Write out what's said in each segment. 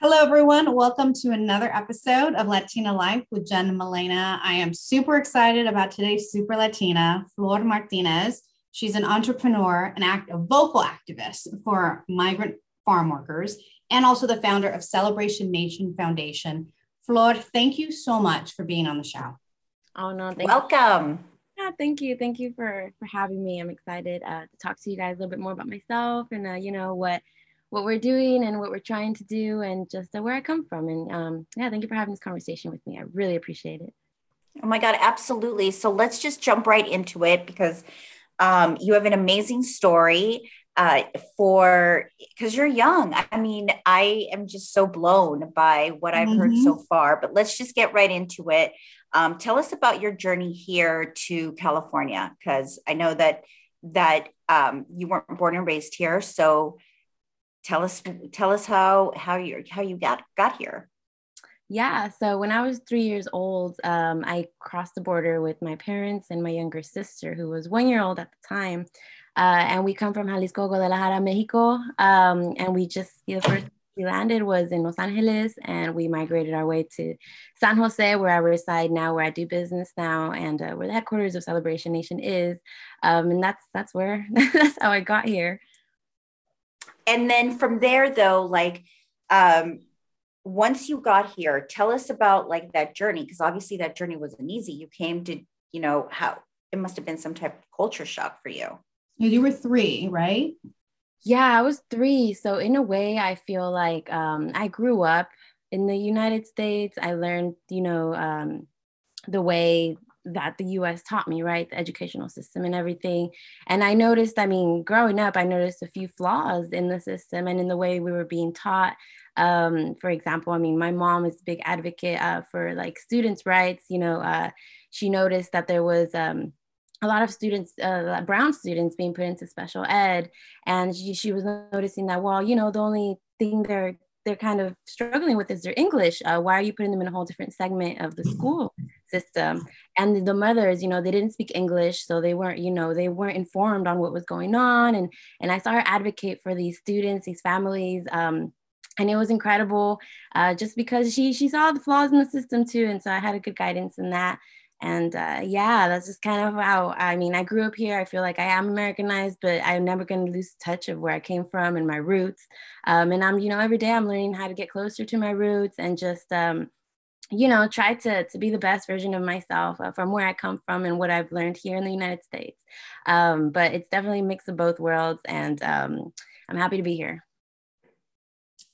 Hello, everyone. Welcome to another episode of Latina Life with Jen Malena. I am super excited about today's Super Latina, Flor Martinez. She's an entrepreneur, an act, a vocal activist for migrant farm workers, and also the founder of Celebration Nation Foundation. Flor, thank you so much for being on the show. Oh no, welcome. You. Yeah, thank you. Thank you for for having me. I'm excited uh, to talk to you guys a little bit more about myself and uh, you know what what we're doing and what we're trying to do and just uh, where I come from. And um, yeah, thank you for having this conversation with me. I really appreciate it. Oh my God, absolutely. So let's just jump right into it because um, you have an amazing story uh, for because you're young. I mean, I am just so blown by what I've mm-hmm. heard so mm-hmm. far. But let's just get right into it. Um, tell us about your journey here to California because I know that that um, you weren't born and raised here. So tell us tell us how how you how you got got here. Yeah so when i was three years old um, i crossed the border with my parents and my younger sister who was one year old at the time. Uh, and we come from jalisco guadalajara mexico. Um, and we just the first we landed was in los angeles and we migrated our way to san jose where i reside now where i do business now and uh, where the headquarters of celebration nation is. Um, and that's that's where that's how i got here and then from there though like um once you got here tell us about like that journey because obviously that journey wasn't easy. You came to you know how it must have been some type of culture shock for you. You were three right? Yeah i was three. So in a way i feel like um, i grew up in the united states. I learned you know um, the way that the US taught me, right? The educational system and everything. And I noticed, I mean, growing up, I noticed a few flaws in the system and in the way we were being taught. Um, for example, I mean, my mom is a big advocate uh, for like students' rights. You know, uh, she noticed that there was um, a lot of students, uh, brown students, being put into special ed, and she, she was noticing that, well, you know, the only thing they're they're kind of struggling with is their English. Uh, why are you putting them in a whole different segment of the mm-hmm. school system? And the mothers, you know, they didn't speak English, so they weren't, you know, they weren't informed on what was going on. And and I saw her advocate for these students, these families. Um, and it was incredible, uh, just because she she saw the flaws in the system too, and so I had a good guidance in that and uh, yeah that's just kind of how i mean i grew up here i feel like i am americanized but i'm never going to lose touch of where i came from and my roots um, and i'm you know every day i'm learning how to get closer to my roots and just um, you know try to, to be the best version of myself uh, from where i come from and what i've learned here in the united states um, but it's definitely a mix of both worlds and um, i'm happy to be here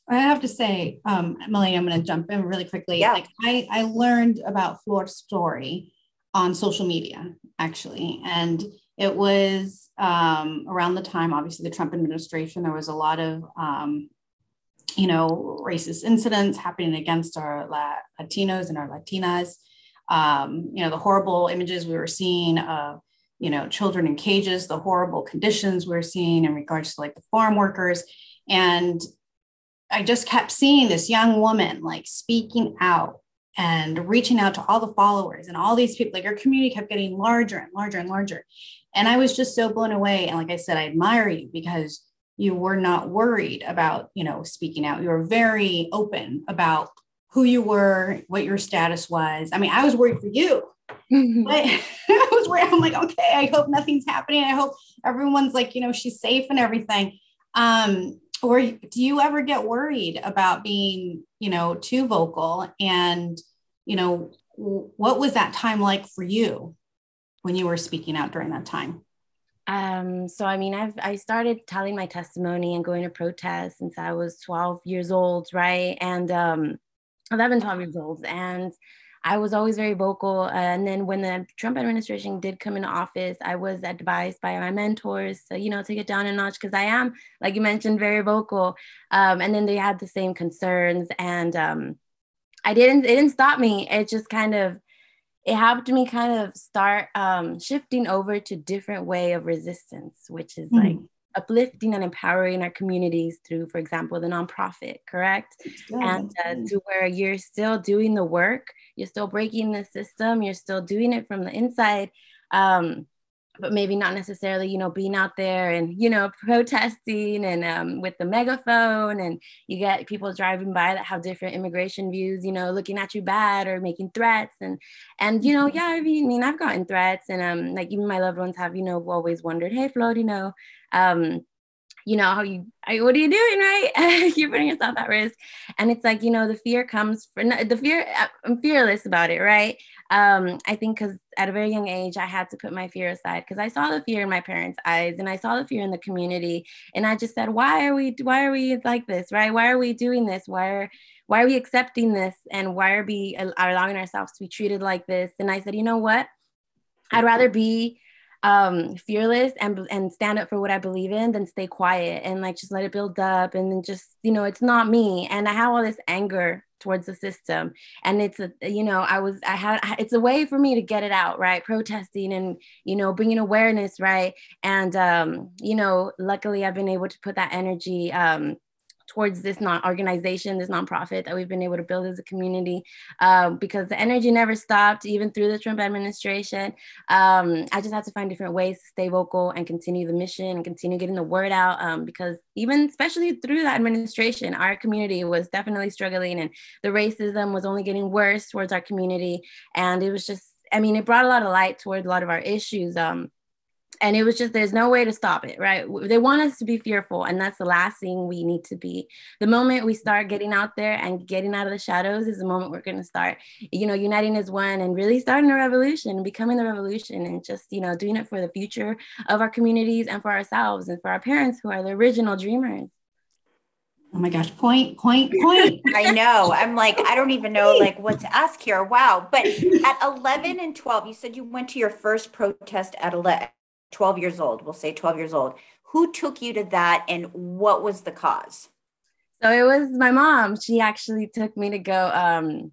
I have to say, um, Melanie, I'm going to jump in really quickly. Yeah. Like I, I learned about Flor's story on social media, actually. And it was um, around the time, obviously, the Trump administration, there was a lot of, um, you know, racist incidents happening against our Latinos and our Latinas. Um, you know, the horrible images we were seeing of, you know, children in cages, the horrible conditions we are seeing in regards to like the farm workers. And I just kept seeing this young woman like speaking out and reaching out to all the followers and all these people like your community kept getting larger and larger and larger and i was just so blown away and like i said i admire you because you were not worried about you know speaking out. You were very open about who you were what your status was. I mean i was worried for you. Mm-hmm. but i was worried i'm like okay i hope nothing's happening. I hope everyone's like you know she's safe and everything. Um or do you ever get worried about being you know too vocal? And you know what was that time like for you when you were speaking out during that time um, so I mean, I've I started telling my testimony and going to protests since I was 12 years old, right? And um, 11, 12 years old. And I was always very vocal. and then when the Trump administration did come into office, I was advised by my mentors to, you know, take it down a notch because I am, like you mentioned, very vocal. Um, and then they had the same concerns. And um, I didn't, it didn't stop me. It just kind of, it helped me kind of start um, shifting over to different way of resistance, which is mm-hmm. like uplifting and empowering our communities through, for example, the nonprofit, correct? And uh, to where you're still doing the work, you're still breaking the system, you're still doing it from the inside. Um, but maybe not necessarily, you know, being out there and, you know, protesting and um, with the megaphone. And you get people driving by that have different immigration views, you know, looking at you bad or making threats. And, and, you know, mm-hmm. yeah, I mean, I've gotten threats and um, like even my loved ones have, you know, always wondered, hey, Flo, you know, um, you know how you what are you doing right you're putting yourself at risk and it's like you know the fear comes from the fear i'm fearless about it right um i think because at a very young age i had to put my fear aside because i saw the fear in my parents eyes and i saw the fear in the community. And i just said why are we why are we like this right? Why are we doing this? Why are why are we accepting this? And why are we allowing ourselves to be treated like this? And i said you know what? I'd rather be um, fearless and and stand up for what I believe in, then stay quiet and like just let it build up and then just you know it's not me. And I have all this anger towards the system, and it's a you know I was I had it's a way for me to get it out right, protesting and you know bringing awareness right, and um, you know luckily I've been able to put that energy um, towards this non organization, this nonprofit that we've been able to build as a community, um, because the energy never stopped, even through the Trump administration. Um, I just had to find different ways to stay vocal and continue the mission and continue getting the word out. Um, because even especially through that administration, our community was definitely struggling, and the racism was only getting worse towards our community, and it was just. I mean, it brought a lot of light towards a lot of our issues. Um, and it was just there's no way to stop it right they want us to be fearful and that's the last thing we need to be the moment we start getting out there and getting out of the shadows is the moment we're going to start you know uniting as one and really starting a revolution becoming the revolution and just you know doing it for the future of our communities and for ourselves and for our parents who are the original dreamers Oh my gosh, point, point, point. I know. I'm like, I don't even know like what to ask here. Wow. But at 11 and 12, you said you went to your first protest at 11, 12 years old, we'll say 12 years old. Who took you to that and what was the cause? So it was my mom. She actually took me to go um,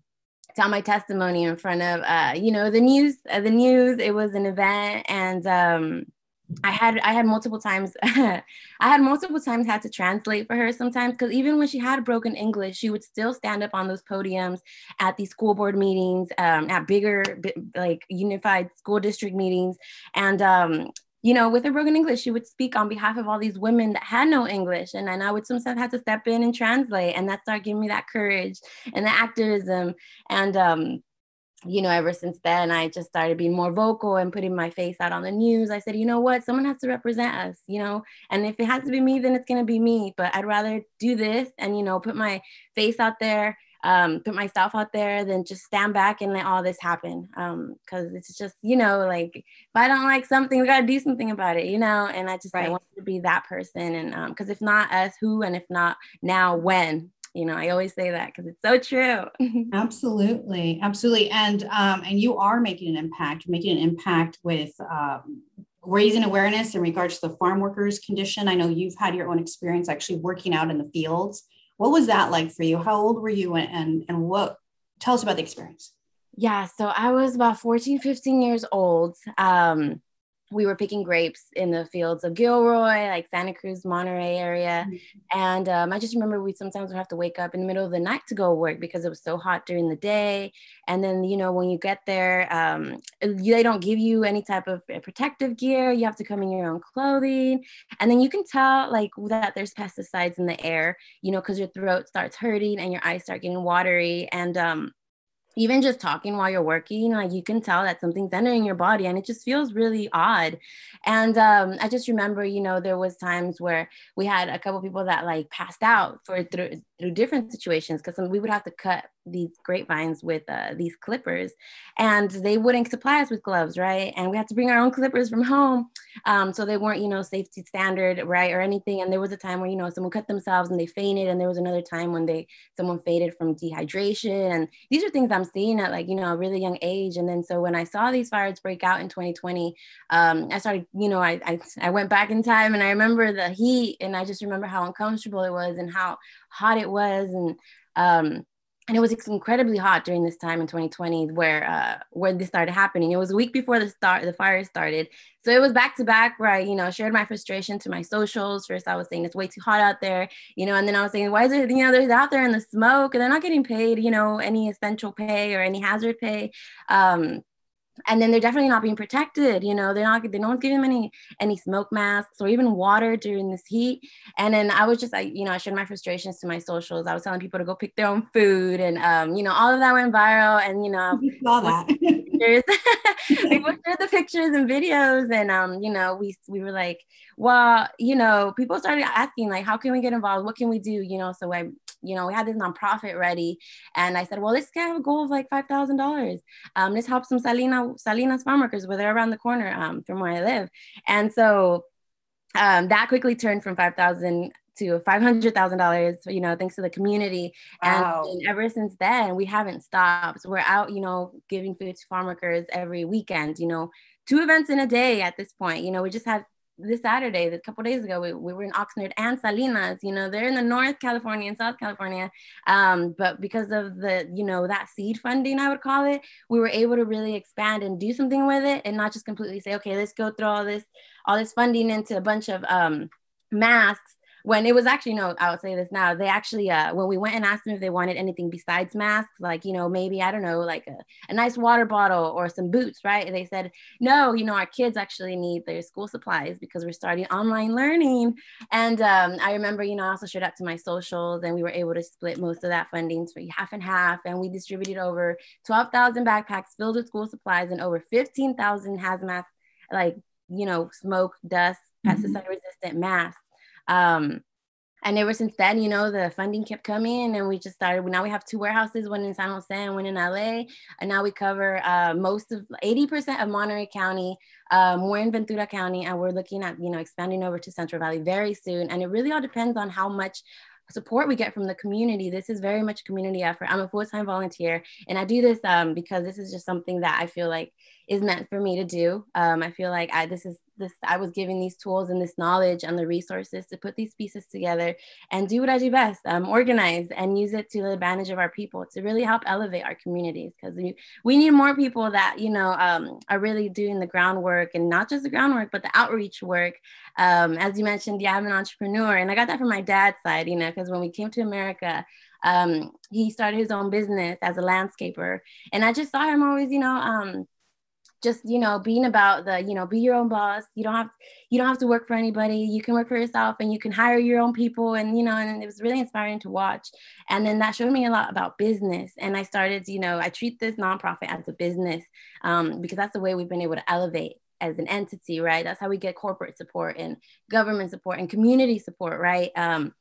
tell my testimony in front of, uh, you know, the news. Uh, the news. It was an event, and um, I had I had multiple times. I had multiple times had to translate for her sometimes because even when she had broken English, she would still stand up on those podiums at these school board meetings, um, at bigger like unified school district meetings, and um, you know, with her broken English, she would speak on behalf of all these women that had no English. And then I would sometimes have to step in and translate. And that started giving me that courage and the activism. And, um, you know, ever since then, I just started being more vocal and putting my face out on the news. I said, you know what, someone has to represent us, you know, and if it has to be me, then it's going to be me. But I'd rather do this and, you know, put my face out there um, put myself out there than just stand back and let all this happen. Because um, it's just, you know, like if I don't like something, we got to do something about it, you know? And I just right. I want to be that person. And because um, if not us, who? And if not now, when? You know, I always say that because it's so true. absolutely, absolutely, and um, and you are making an impact. You're making an impact with um, raising awareness in regards to the farm workers condition. I know you've had your own experience actually working out in the fields what was that like for you? How old were you and, and, and what, tell us about the experience. Yeah, so I was about 14, 15 years old. Um, we were picking grapes in the fields of Gilroy, like Santa Cruz, Monterey area. Mm-hmm. And um, I just remember we sometimes would have to wake up in the middle of the night to go work because it was so hot during the day. And then, you know, when you get there, um, they don't give you any type of uh, protective gear. You have to come in your own clothing. And then you can tell like that there's pesticides in the air, you know, because your throat starts hurting and your eyes start getting watery. And um, even just talking while you're working, like you can tell that something's entering your body and it just feels really odd. And um, I just remember, you know, there was times where we had a couple people that like passed out for through, through different situations because we would have to cut these grapevines with uh, these clippers and they wouldn't supply us with gloves right? And we had to bring our own clippers from home um, so they weren't you know safety standard right or anything. And there was a time where you know someone cut themselves and they fainted and there was another time when they someone faded from dehydration. And these are things i'm seeing at like you know a really young age. And then so when i saw these fires break out in 2020 um, i started you know I, I i went back in time and i remember the heat and i just remember how uncomfortable it was and how hot it was and um, and it was incredibly hot during this time in 2020 where uh, where this started happening. It was a week before the start the fire started, so it was back to back where I you know shared my frustration to my socials. First, I was saying it's way too hot out there, you know, and then I was saying why is it you know they're out there in the smoke and they're not getting paid you know any essential pay or any hazard pay. Um, and then they're definitely not being protected you know they're not they no one's giving them any any smoke masks or even water during this heat. And then i was just like you know i shared my frustrations to my socials. I was telling people to go pick their own food and um you know all of that went viral. And you know you saw that. we shared the pictures and videos and um you know we we were like well you know people started asking like how can we get involved? What can we do? You know so i you know, we had this nonprofit ready. And I said, well, let's get a goal of like $5,000. Um, let's help some Salina, Salinas farm workers where they're around the corner um, from where I live. And so um, that quickly turned from 5,000 to $500,000, you know, thanks to the community. Wow. And, and, ever since then, we haven't stopped. We're out, you know, giving food to farm workers every weekend, you know, two events in a day at this point. You know, we just had this Saturday, a couple days ago, we, we were in Oxnard and Salinas. You know, they're in the North California and South California. Um, but because of the, you know, that seed funding, I would call it, we were able to really expand and do something with it, and not just completely say, okay, let's go through all this, all this funding into a bunch of um, masks when it was actually no i would say this now they actually uh when we went and asked them if they wanted anything besides masks like you know maybe i don't know like a, a nice water bottle or some boots right? And they said no you know our kids actually need their school supplies because we're starting online learning. And um, i remember you know i also showed up to my socials and we were able to split most of that funding for half and half and we distributed over 12000 backpacks filled with school supplies and over 15000 hazmat like you know smoke dust mm-hmm. pesticide resistant masks um, and ever since then, you know, the funding kept coming and we just started. Now we have two warehouses, one in San Jose and one in LA. And now we cover uh, most of 80% of Monterey County. Um, we're in Ventura County and we're looking at, you know, expanding over to Central Valley very soon. And it really all depends on how much support we get from the community. This is very much community effort. I'm a full-time volunteer and I do this um, because this is just something that I feel like is meant for me to do. Um, I feel like I, this is this I was given these tools and this knowledge and the resources to put these pieces together and do what I do best, um, organize and use it to the advantage of our people to really help elevate our communities because we, we need more people that you know um, are really doing the groundwork and not just the groundwork but the outreach work. Um, as you mentioned, yeah, I'm an entrepreneur and I got that from my dad's side, you know, because when we came to America. Um, he started his own business as a landscaper and i just saw him always you know um, just you know being about the you know be your own boss. You don't have you don't have to work for anybody. You can work for yourself and you can hire your own people and you know and it was really inspiring to watch. And then that showed me a lot about business. And i started you know i treat this nonprofit as a business um, because that's the way we've been able to elevate as an entity right? That's how we get corporate support and government support and community support right? Um,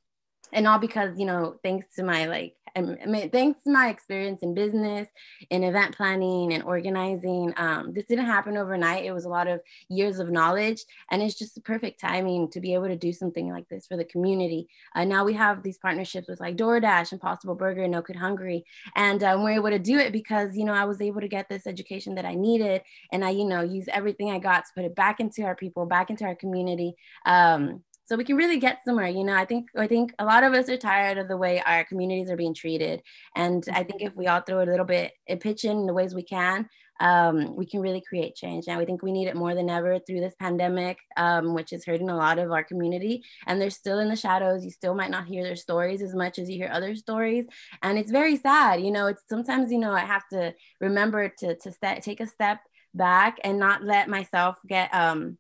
and all because you know thanks to my like I mean, thanks to my experience in business, in event planning and organizing, um, this didn't happen overnight. It was a lot of years of knowledge, and it's just the perfect timing to be able to do something like this for the community. Uh, now we have these partnerships with like DoorDash, Impossible Burger, and No Kid Hungry, and um, we're able to do it because you know I was able to get this education that I needed, and I you know use everything I got to put it back into our people, back into our community. Um, so we can really get somewhere you know? I think i think a lot of us are tired of the way our communities are being treated. And i think if we all throw a little bit a pitch in the ways we can um, we can really create change. And we think we need it more than ever through this pandemic um, which is hurting a lot of our community. And they're still in the shadows. You still might not hear their stories as much as you hear other stories. And it's very sad you know? It's sometimes you know i have to remember to to take a step back and not let myself get um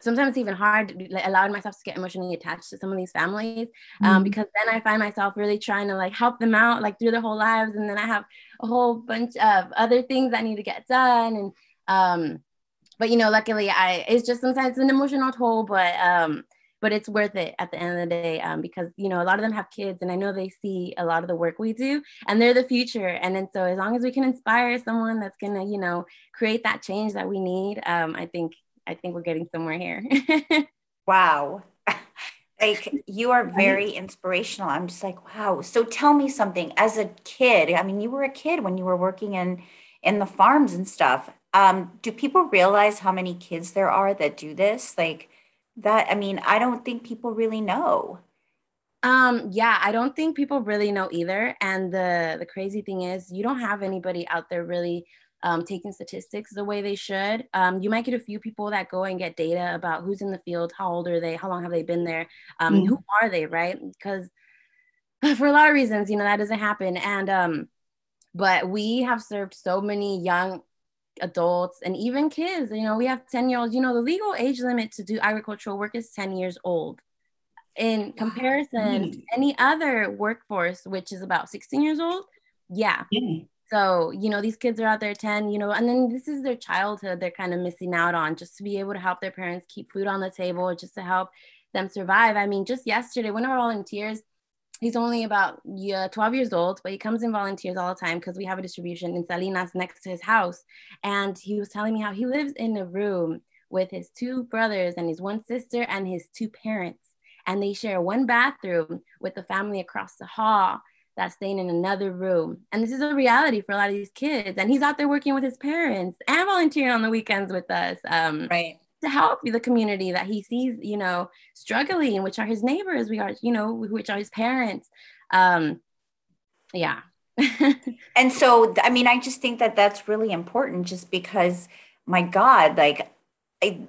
sometimes it's even hard like, allowing myself to get emotionally attached to some of these families um, mm-hmm. because then I find myself really trying to like help them out like through their whole lives and then I have a whole bunch of other things I need to get done and um, but you know luckily I it's just sometimes it's an emotional toll but um, but it's worth it at the end of the day um, because you know a lot of them have kids and i know they see a lot of the work we do and they're the future and then so as long as we can inspire someone that's gonna you know create that change that we need um, i think I think we're getting somewhere here. wow. Like you are very inspirational. I'm just like, wow. So tell me something as a kid. I mean, you were a kid when you were working in in the farms and stuff. Um, do people realize how many kids there are that do this? Like that, I mean, I don't think people really know. Um, yeah, I don't think people really know either. And the the crazy thing is you don't have anybody out there really um, taking statistics the way they should. Um, you might get a few people that go and get data about who's in the field, how old are they, how long have they been there, um, mm-hmm. who are they, right? Because for a lot of reasons, you know, that doesn't happen. And um, but we have served so many young adults and even kids. You know, we have 10 year olds, you know, the legal age limit to do agricultural work is 10 years old. In comparison to any other workforce, which is about 16 years old, yeah. yeah. So, you know, these kids are out there 10, you know, and then this is their childhood they're kind of missing out on just to be able to help their parents keep food on the table, just to help them survive. I mean, just yesterday, one of our volunteers, he's only about yeah, 12 years old, but he comes and volunteers all the time because we have a distribution in Salinas next to his house. And he was telling me how he lives in a room with his two brothers and his one sister and his two parents. And they share one bathroom with the family across the hall that's staying in another room. And this is a reality for a lot of these kids. And he's out there working with his parents and volunteering on the weekends with us. Um, right. To help the community that he sees, you know, struggling, which are his neighbors, we are, you know, which are his parents. Um, yeah. and so, I mean, I just think that that's really important just because, my God, like, I,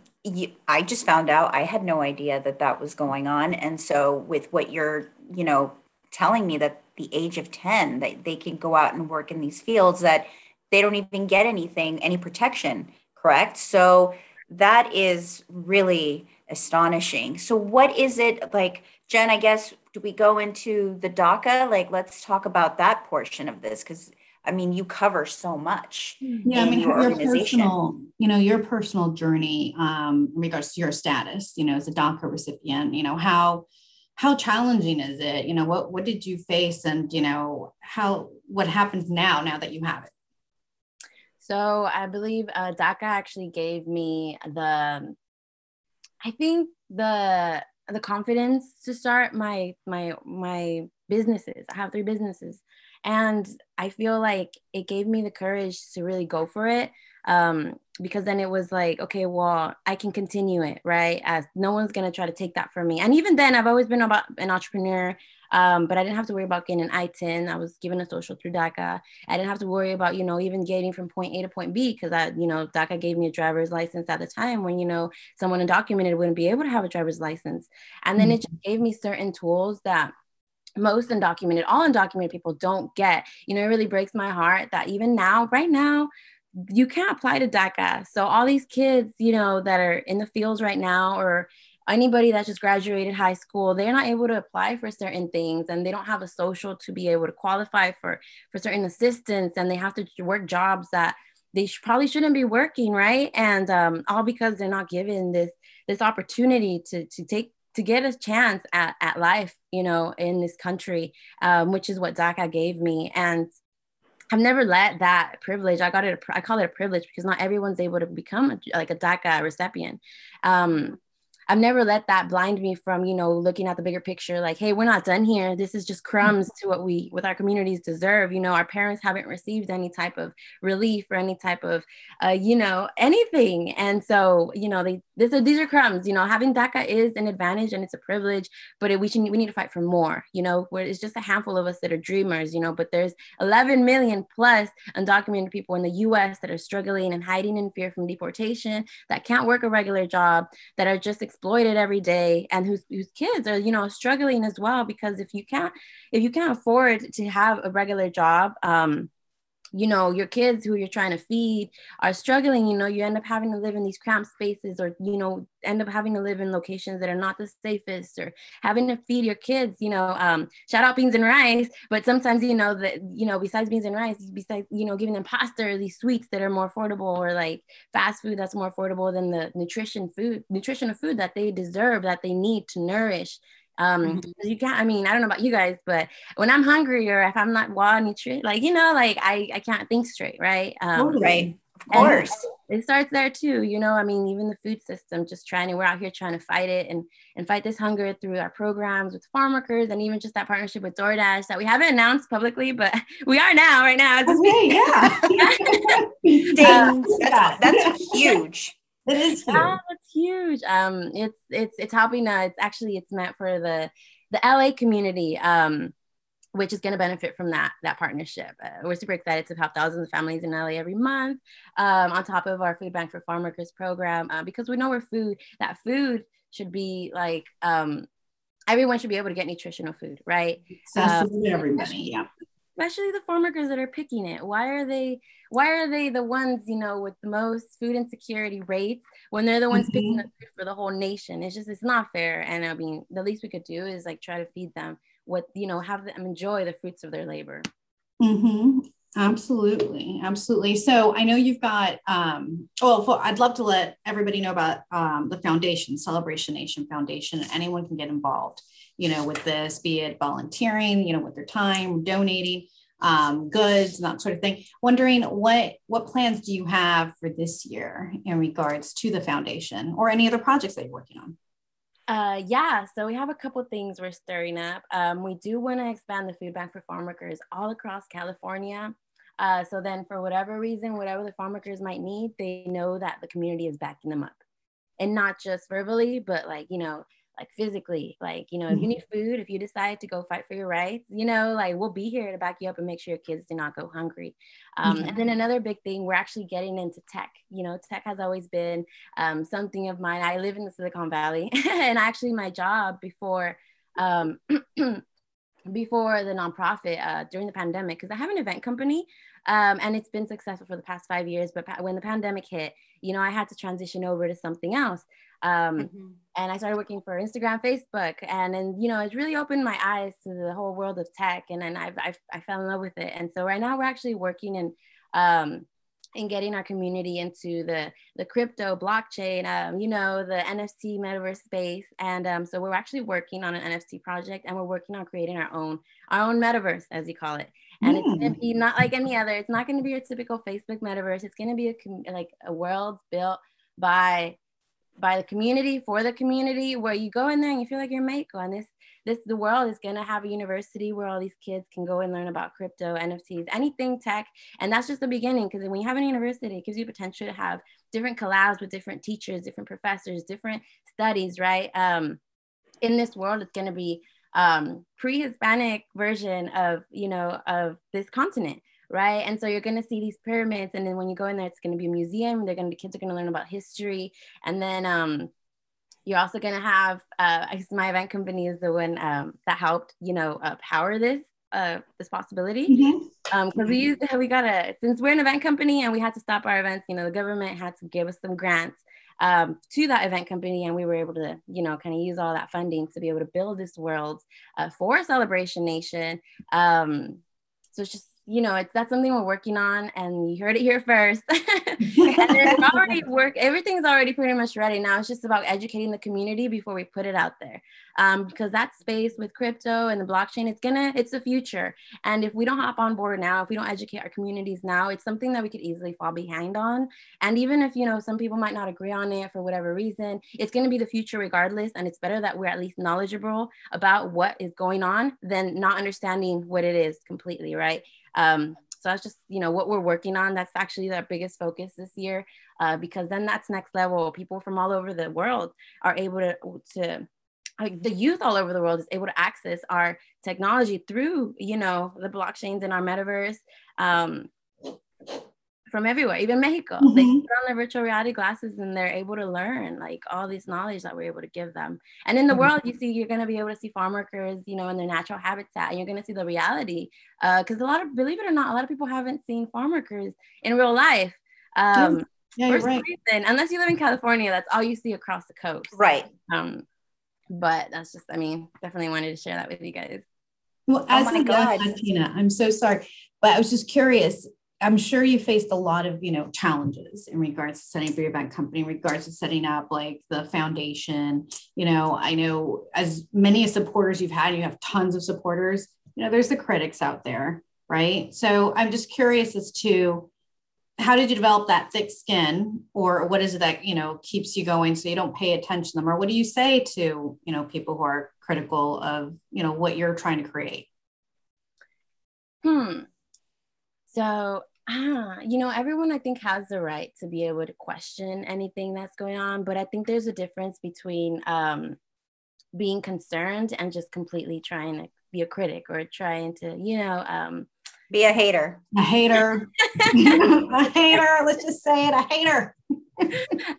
I just found out I had no idea that that was going on. And so, with what you're, you know, telling me that the age of 10 that they can go out and work in these fields that they don't even get anything any protection correct? So that is really astonishing. So what is it like jen i guess do we go into the daca? Like let's talk about that portion of this because i mean you cover so much yeah i mean your, your personal you know your personal journey um in regards to your status you know as a daca recipient you know how how challenging is it? You know what what did you face and you know how what happens now now that you have it? So i believe uh, daca actually gave me the i think the the confidence to start my my my businesses. I have three businesses. And i feel like it gave me the courage to really go for it um, because then it was like, okay, well, I can continue it, right? As no one's gonna try to take that from me. And even then, I've always been about an entrepreneur, um, but I didn't have to worry about getting an ITIN. I was given a social through DACA. I didn't have to worry about, you know, even getting from point A to point B because I, you know, DACA gave me a driver's license at the time when, you know, someone undocumented wouldn't be able to have a driver's license. And then mm-hmm. it just gave me certain tools that most undocumented, all undocumented people don't get. You know, it really breaks my heart that even now, right now, you can't apply to DACA. So all these kids, you know, that are in the fields right now or anybody that just graduated high school, they're not able to apply for certain things and they don't have a social to be able to qualify for for certain assistance and they have to work jobs that they sh- probably shouldn't be working, right? And um, all because they're not given this this opportunity to to take to get a chance at, at life, you know, in this country, um, which is what DACA gave me. And I've never let that privilege. I got it. I call it a privilege because not everyone's able to become a, like a DACA recipient. Um, I've never let that blind me from, you know, looking at the bigger picture like, hey, we're not done here. This is just crumbs to what we, with our communities deserve. You know, our parents haven't received any type of relief or any type of, uh, you know, anything. And so, you know, they, this are, these are crumbs, you know, having DACA is an advantage and it's a privilege, but it, we should, we need to fight for more, you know, where it's just a handful of us that are dreamers, you know, but there's 11 million plus undocumented people in the US that are struggling and hiding in fear from deportation, that can't work a regular job, that are just exploited every day and whose, whose kids are you know struggling as well because if you can't if you can't afford to have a regular job um, you know your kids who you're trying to feed are struggling you know you end up having to live in these cramped spaces or you know end up having to live in locations that are not the safest or having to feed your kids you know um, shout out beans and rice but sometimes you know that you know besides beans and rice besides you know giving them pasta or these sweets that are more affordable or like fast food that's more affordable than the nutrition food nutrition of food that they deserve that they need to nourish um, mm-hmm. you can't, I mean, I don't know about you guys, but when I'm hungry or if I'm not well nutrient, like, you know, like I, I can't think straight. Right. Um, right. Of course. It starts there too. You know, I mean, even the food system, just trying to, we're out here trying to fight it and, and fight this hunger through our programs with farm workers and even just that partnership with DoorDash that we haven't announced publicly, but we are now right now. Okay, yeah. Dang, um, that's, that's huge. It is huge. It's huge. Um, it's it's it's helping. Uh, it's actually it's meant for the the LA community. Um, which is going to benefit from that that partnership. Uh, we're super excited to help thousands of families in LA every month, um, on top of our Food Bank for Farm Workers program, uh, because we know where food that food should be like um, everyone should be able to get nutritional food, right? Accessible um, everybody, yeah especially the farm workers that are picking it. Why are they why are they the ones, you know, with the most food insecurity rates when they're the ones mm-hmm. picking the food for the whole nation? It's just it's not fair. And I mean, the least we could do is like try to feed them what, you know, have them enjoy the fruits of their labor. Mm-hmm. Absolutely, absolutely. So I know you've got. Um, well, for, I'd love to let everybody know about um, the foundation, Celebration Nation Foundation. Anyone can get involved, you know, with this, be it volunteering, you know, with their time, donating um, goods, and that sort of thing. Wondering what what plans do you have for this year in regards to the foundation or any other projects that you're working on? Uh, yeah, so we have a couple things we're stirring up. Um, we do want to expand the food bank for farm workers all across California. Uh, so then, for whatever reason, whatever the farm workers might need, they know that the community is backing them up, and not just verbally, but like you know, like physically like you know if you mm-hmm. need food if you decide to go fight for your rights you know like we'll be here to back you up and make sure your kids do not go hungry um, mm-hmm. and then another big thing we're actually getting into tech you know tech has always been um, something of mine i live in the silicon valley and actually my job before um, before the nonprofit uh, during the pandemic because I have an event company um, and it's been successful for the past five years. But when the pandemic hit, you know, I had to transition over to something else. Um, mm-hmm. And I started working for Instagram, Facebook, and then you know it's really opened my eyes to the whole world of tech, and then I've, I've I fell in love with it. And so right now we're actually working in um, in getting our community into the the crypto blockchain, um, you know, the NFT metaverse space. And um, so we're actually working on an NFT project, and we're working on creating our own our own metaverse, as you call it. And mm. it's gonna be not like any other. It's not gonna be your typical Facebook metaverse. It's gonna be a like a world built by by the community for the community where you go in there and you feel like you're Mako. And this this the world is going to have a university where all these kids can go and learn about crypto nfts anything tech. And that's just the beginning because when you have a university it gives you potential to have different collabs with different teachers different professors different studies right? Um, in this world it's going to be um, pre-hispanic version of you know of this continent right? And so you're going to see these pyramids, and then when you go in there, it's going to be a museum. They're going to kids are going to learn about history, and then um, you're also going to have. Uh, I guess my event company is the one um, that helped, you know, uh, power this uh, this possibility because mm-hmm. um, we used we got a since we're an event company and we had to stop our events. You know, the government had to give us some grants. Um, to that event company, and we were able to, you know, kind of use all that funding to be able to build this world uh, for Celebration Nation. Um, so it's just you know, it's that's something we're working on, and you heard it here first. and already work. Everything's already pretty much ready now. It's just about educating the community before we put it out there, um, because that space with crypto and the blockchain, it's gonna, it's the future. And if we don't hop on board now, if we don't educate our communities now, it's something that we could easily fall behind on. And even if you know some people might not agree on it for whatever reason, it's gonna be the future regardless. And it's better that we're at least knowledgeable about what is going on than not understanding what it is completely, right? Um, so that's just you know what we're working on. That's actually our biggest focus this year, uh, because then that's next level. People from all over the world are able to to like the youth all over the world is able to access our technology through you know the blockchains in our metaverse. Um, from everywhere, even Mexico. Mm-hmm. They put on their virtual reality glasses and they're able to learn like all this knowledge that we're able to give them. And in the mm-hmm. world, you see, you're going to be able to see farm workers, you know, in their natural habitat, and you're going to see the reality. Because uh, a lot of, believe it or not, a lot of people haven't seen farm workers in real life. Um, yeah, yeah right. reason, unless you live in California, that's all you see across the coast. Right. Um, but that's just, I mean, definitely wanted to share that with you guys. Well, as oh a Latina, I'm so sorry, but I was just curious I'm sure you faced a lot of, you know, challenges in regards to setting up your event company, in regards to setting up like the foundation. You know, I know as many supporters you've had, you have tons of supporters. You know, there's the critics out there, right? So I'm just curious as to how did you develop that thick skin, or what is it that you know keeps you going so you don't pay attention to them, or what do you say to you know people who are critical of you know what you're trying to create? Hmm. So ah, you know, everyone I think has the right to be able to question anything that's going on, but I think there's a difference between um, being concerned and just completely trying to be a critic or trying to, you know, um, be a hater. A hater. a hater. Let's just say it. A hater.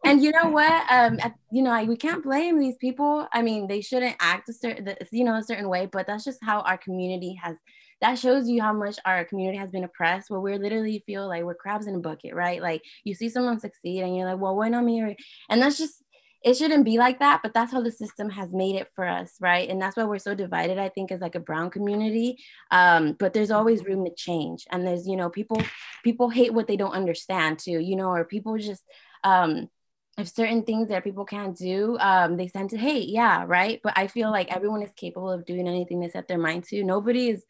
and you know what? Um, you know, we can't blame these people. I mean, they shouldn't act a certain, you know, a certain way, but that's just how our community has. That shows you how much our community has been oppressed. Where we literally feel like we're crabs in a bucket, right? Like you see someone succeed, and you're like, well, why not me? And that's just it shouldn't be like that but that's how the system has made it for us right and that's why we're so divided i think as like a brown community um, but there's always room to change and there's you know people people hate what they don't understand too you know or people just um, if certain things that people can't do um, they tend to hate yeah right but i feel like everyone is capable of doing anything they set their mind to nobody is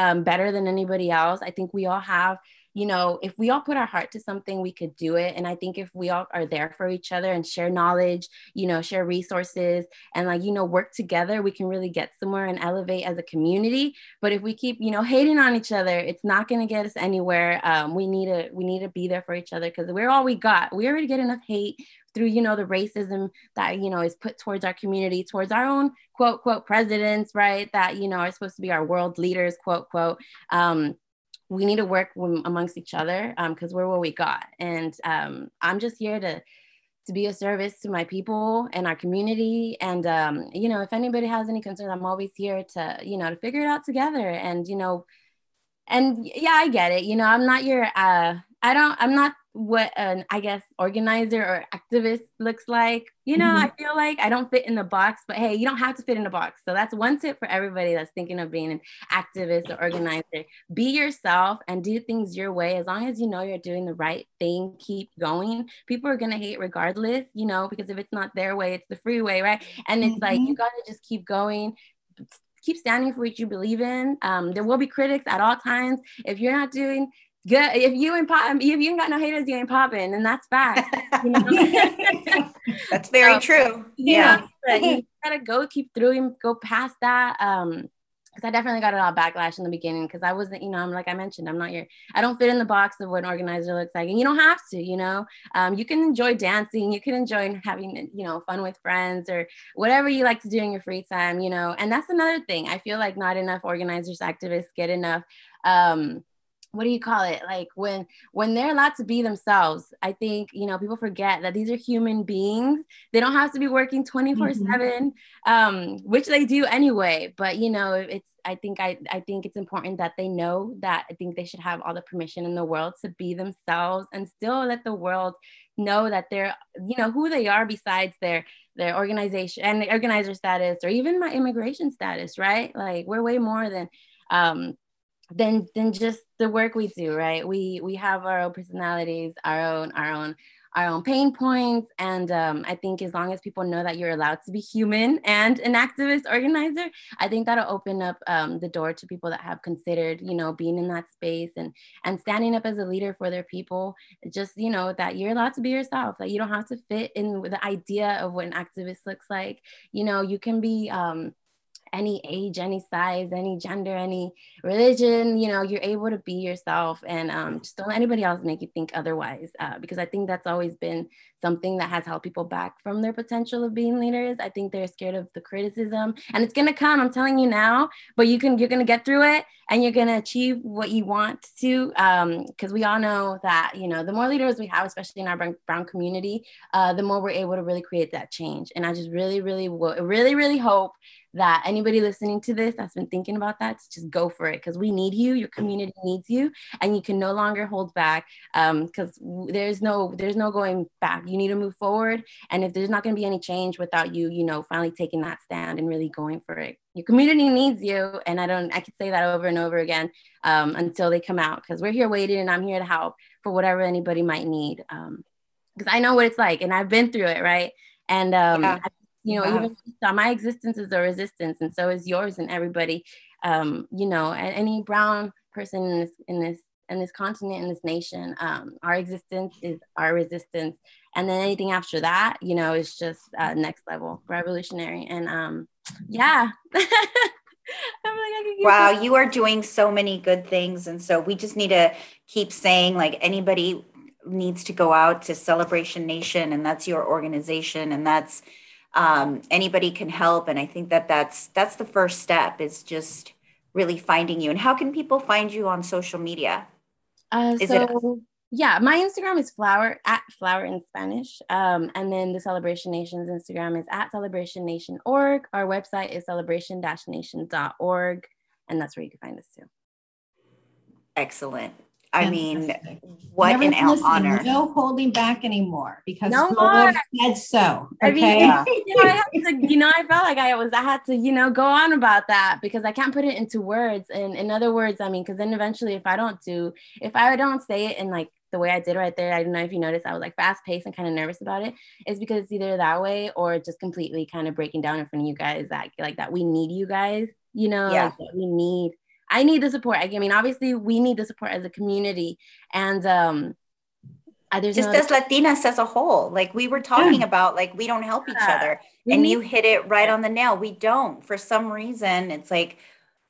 um, better than anybody else i think we all have you know, if we all put our heart to something, we could do it. And I think if we all are there for each other and share knowledge, you know, share resources and like, you know, work together, we can really get somewhere and elevate as a community. But if we keep, you know, hating on each other, it's not going to get us anywhere. Um, we need to, we need to be there for each other because we're all we got. We already get enough hate through you know the racism that you know is put towards our community towards our own quote quote presidents right that you know are supposed to be our world leaders quote quote um we need to work amongst each other because um, we're what we got. And um, I'm just here to to be a service to my people and our community. And um, you know, if anybody has any concerns, I'm always here to you know to figure it out together. And you know, and yeah, I get it. You know, I'm not your uh, I don't I'm not what an I guess organizer or activist looks like. You know, mm-hmm. I feel like I don't fit in the box, but hey, you don't have to fit in the box. So that's one tip for everybody that's thinking of being an activist or organizer. Be yourself and do things your way. As long as you know you're doing the right thing, keep going. People are gonna hate regardless, you know, because if it's not their way, it's the free way, right? And it's mm-hmm. like you mm-hmm. gotta just keep going keep standing for what you believe in. Um, there will be critics at all times. If you're not doing good. If you ain't pop, if you ain't got no haters, you ain't popping, and that's fact. You know? that's very true. Yeah, yeah. you gotta go keep through and go past that. Um, because I definitely got a lot of backlash in the beginning because I wasn't, you know, I'm like I mentioned, I'm not your, I don't fit in the box of what an organizer looks like, and you don't have to, you know, um, you can enjoy dancing, you can enjoy having, you know, fun with friends or whatever you like to do in your free time, you know, and that's another thing. I feel like not enough organizers, activists get enough um, what do you call it? Like when when they're allowed to be themselves i think you know people forget that these are human beings. They don't have to be working 24 7 mm-hmm. um which they do anyway. But you know it's i think i i think it's important that they know that i think they should have all the permission in the world to be themselves and still let the world know that they're you know who they are besides their their organization and the organizer status or even my immigration status right? Like we're way more than um than than just the work we do right? We we have our own personalities our own our own our own pain points. And um, i think as long as people know that you're allowed to be human and an activist organizer i think that'll open up um, the door to people that have considered you know being in that space and and standing up as a leader for their people. Just you know that you're allowed to be yourself that you don't have to fit in with the idea of what an activist looks like. You know you can be um, any age, any size, any gender, any religion, you know, you're able to be yourself and um, just don't let anybody else make you think otherwise. Uh, because I think that's always been something that has held people back from their potential of being leaders. I think they're scared of the criticism and it's gonna come, I'm telling you now, but you can, you're gonna get through it and you're gonna achieve what you want to. Because um, we all know that, you know, the more leaders we have, especially in our brown community, uh, the more we're able to really create that change. And I just really, really, really, really hope that anybody listening to this that's been thinking about that just go for it because we need you your community needs you and you can no longer hold back because um, there's no there's no going back. You need to move forward and if there's not going to be any change without you you know finally taking that stand and really going for it. Your community needs you and i don't i could say that over and over again um, until they come out because we're here waiting and i'm here to help for whatever anybody might need because um, i know what it's like and i've been through it right? And um, yeah you know even my existence is a resistance and so is yours and everybody um, you know and any brown person in this in this in this continent in this nation um, our existence is our resistance. And then anything after that you know is just uh, next level revolutionary. And um, yeah. Like, wow you are doing so many good things. And so we just need to keep saying like anybody needs to go out to celebration nation and that's your organization and that's um, anybody can help and i think that that's that's the first step is just really finding you and how can people find you on social media uh, so it- Yeah, my Instagram is flower at flower in Spanish. Um, and then the Celebration Nations Instagram is at celebration nation org. Our website is celebration nation.org. And that's where you can find us too. Excellent. I mean, what an listen, honor. No holding back anymore because no more. said so. Okay. I mean, yeah. you, know, I had to, you know, I felt like I was, I had to, you know, go on about that because I can't put it into words. And in other words, I mean, because then eventually, if I don't do, if I don't say it in like the way I did right there, I don't know if you noticed, I was like fast paced and kind of nervous about it. It's because it's either that way or just completely kind of breaking down in front of you guys that like that we need you guys, you know, yeah. like we need I need the support. I mean, obviously, we need the support as a community, and um, uh, just no- as Latinas as a whole. Like we were talking yeah. about, like we don't help each other, we and need- you hit it right on the nail. We don't. For some reason, it's like,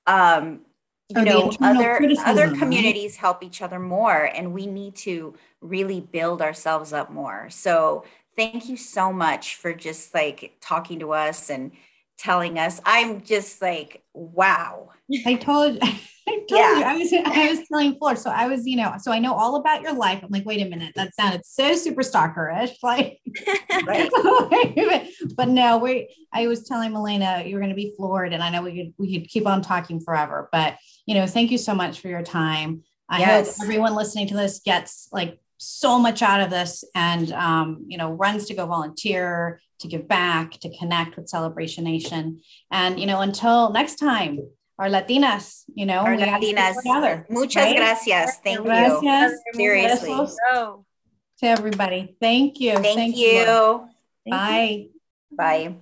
um, you know, other other communities help each other more, and we need to really build ourselves up more. So thank you so much for just like talking to us and telling us. I'm just like, wow. I told, I told yeah. you, I was, I was telling Flor. So I was, you know, so I know all about your life. I'm like, wait a minute, that sounded so super stalkerish. Like, but no, we, I was telling Milena, you're going to be floored. And I know we could, we could keep on talking forever, but you know, thank you so much for your time. I yes. hope everyone listening to this gets like so much out of this and um, you know runs to go volunteer to give back to connect with celebration nation and you know until next time our latinas you know our latinas. together, muchas right? gracias. Thank gracias. you seriously to everybody. Thank you. Thank, thank you, you. bye. Bye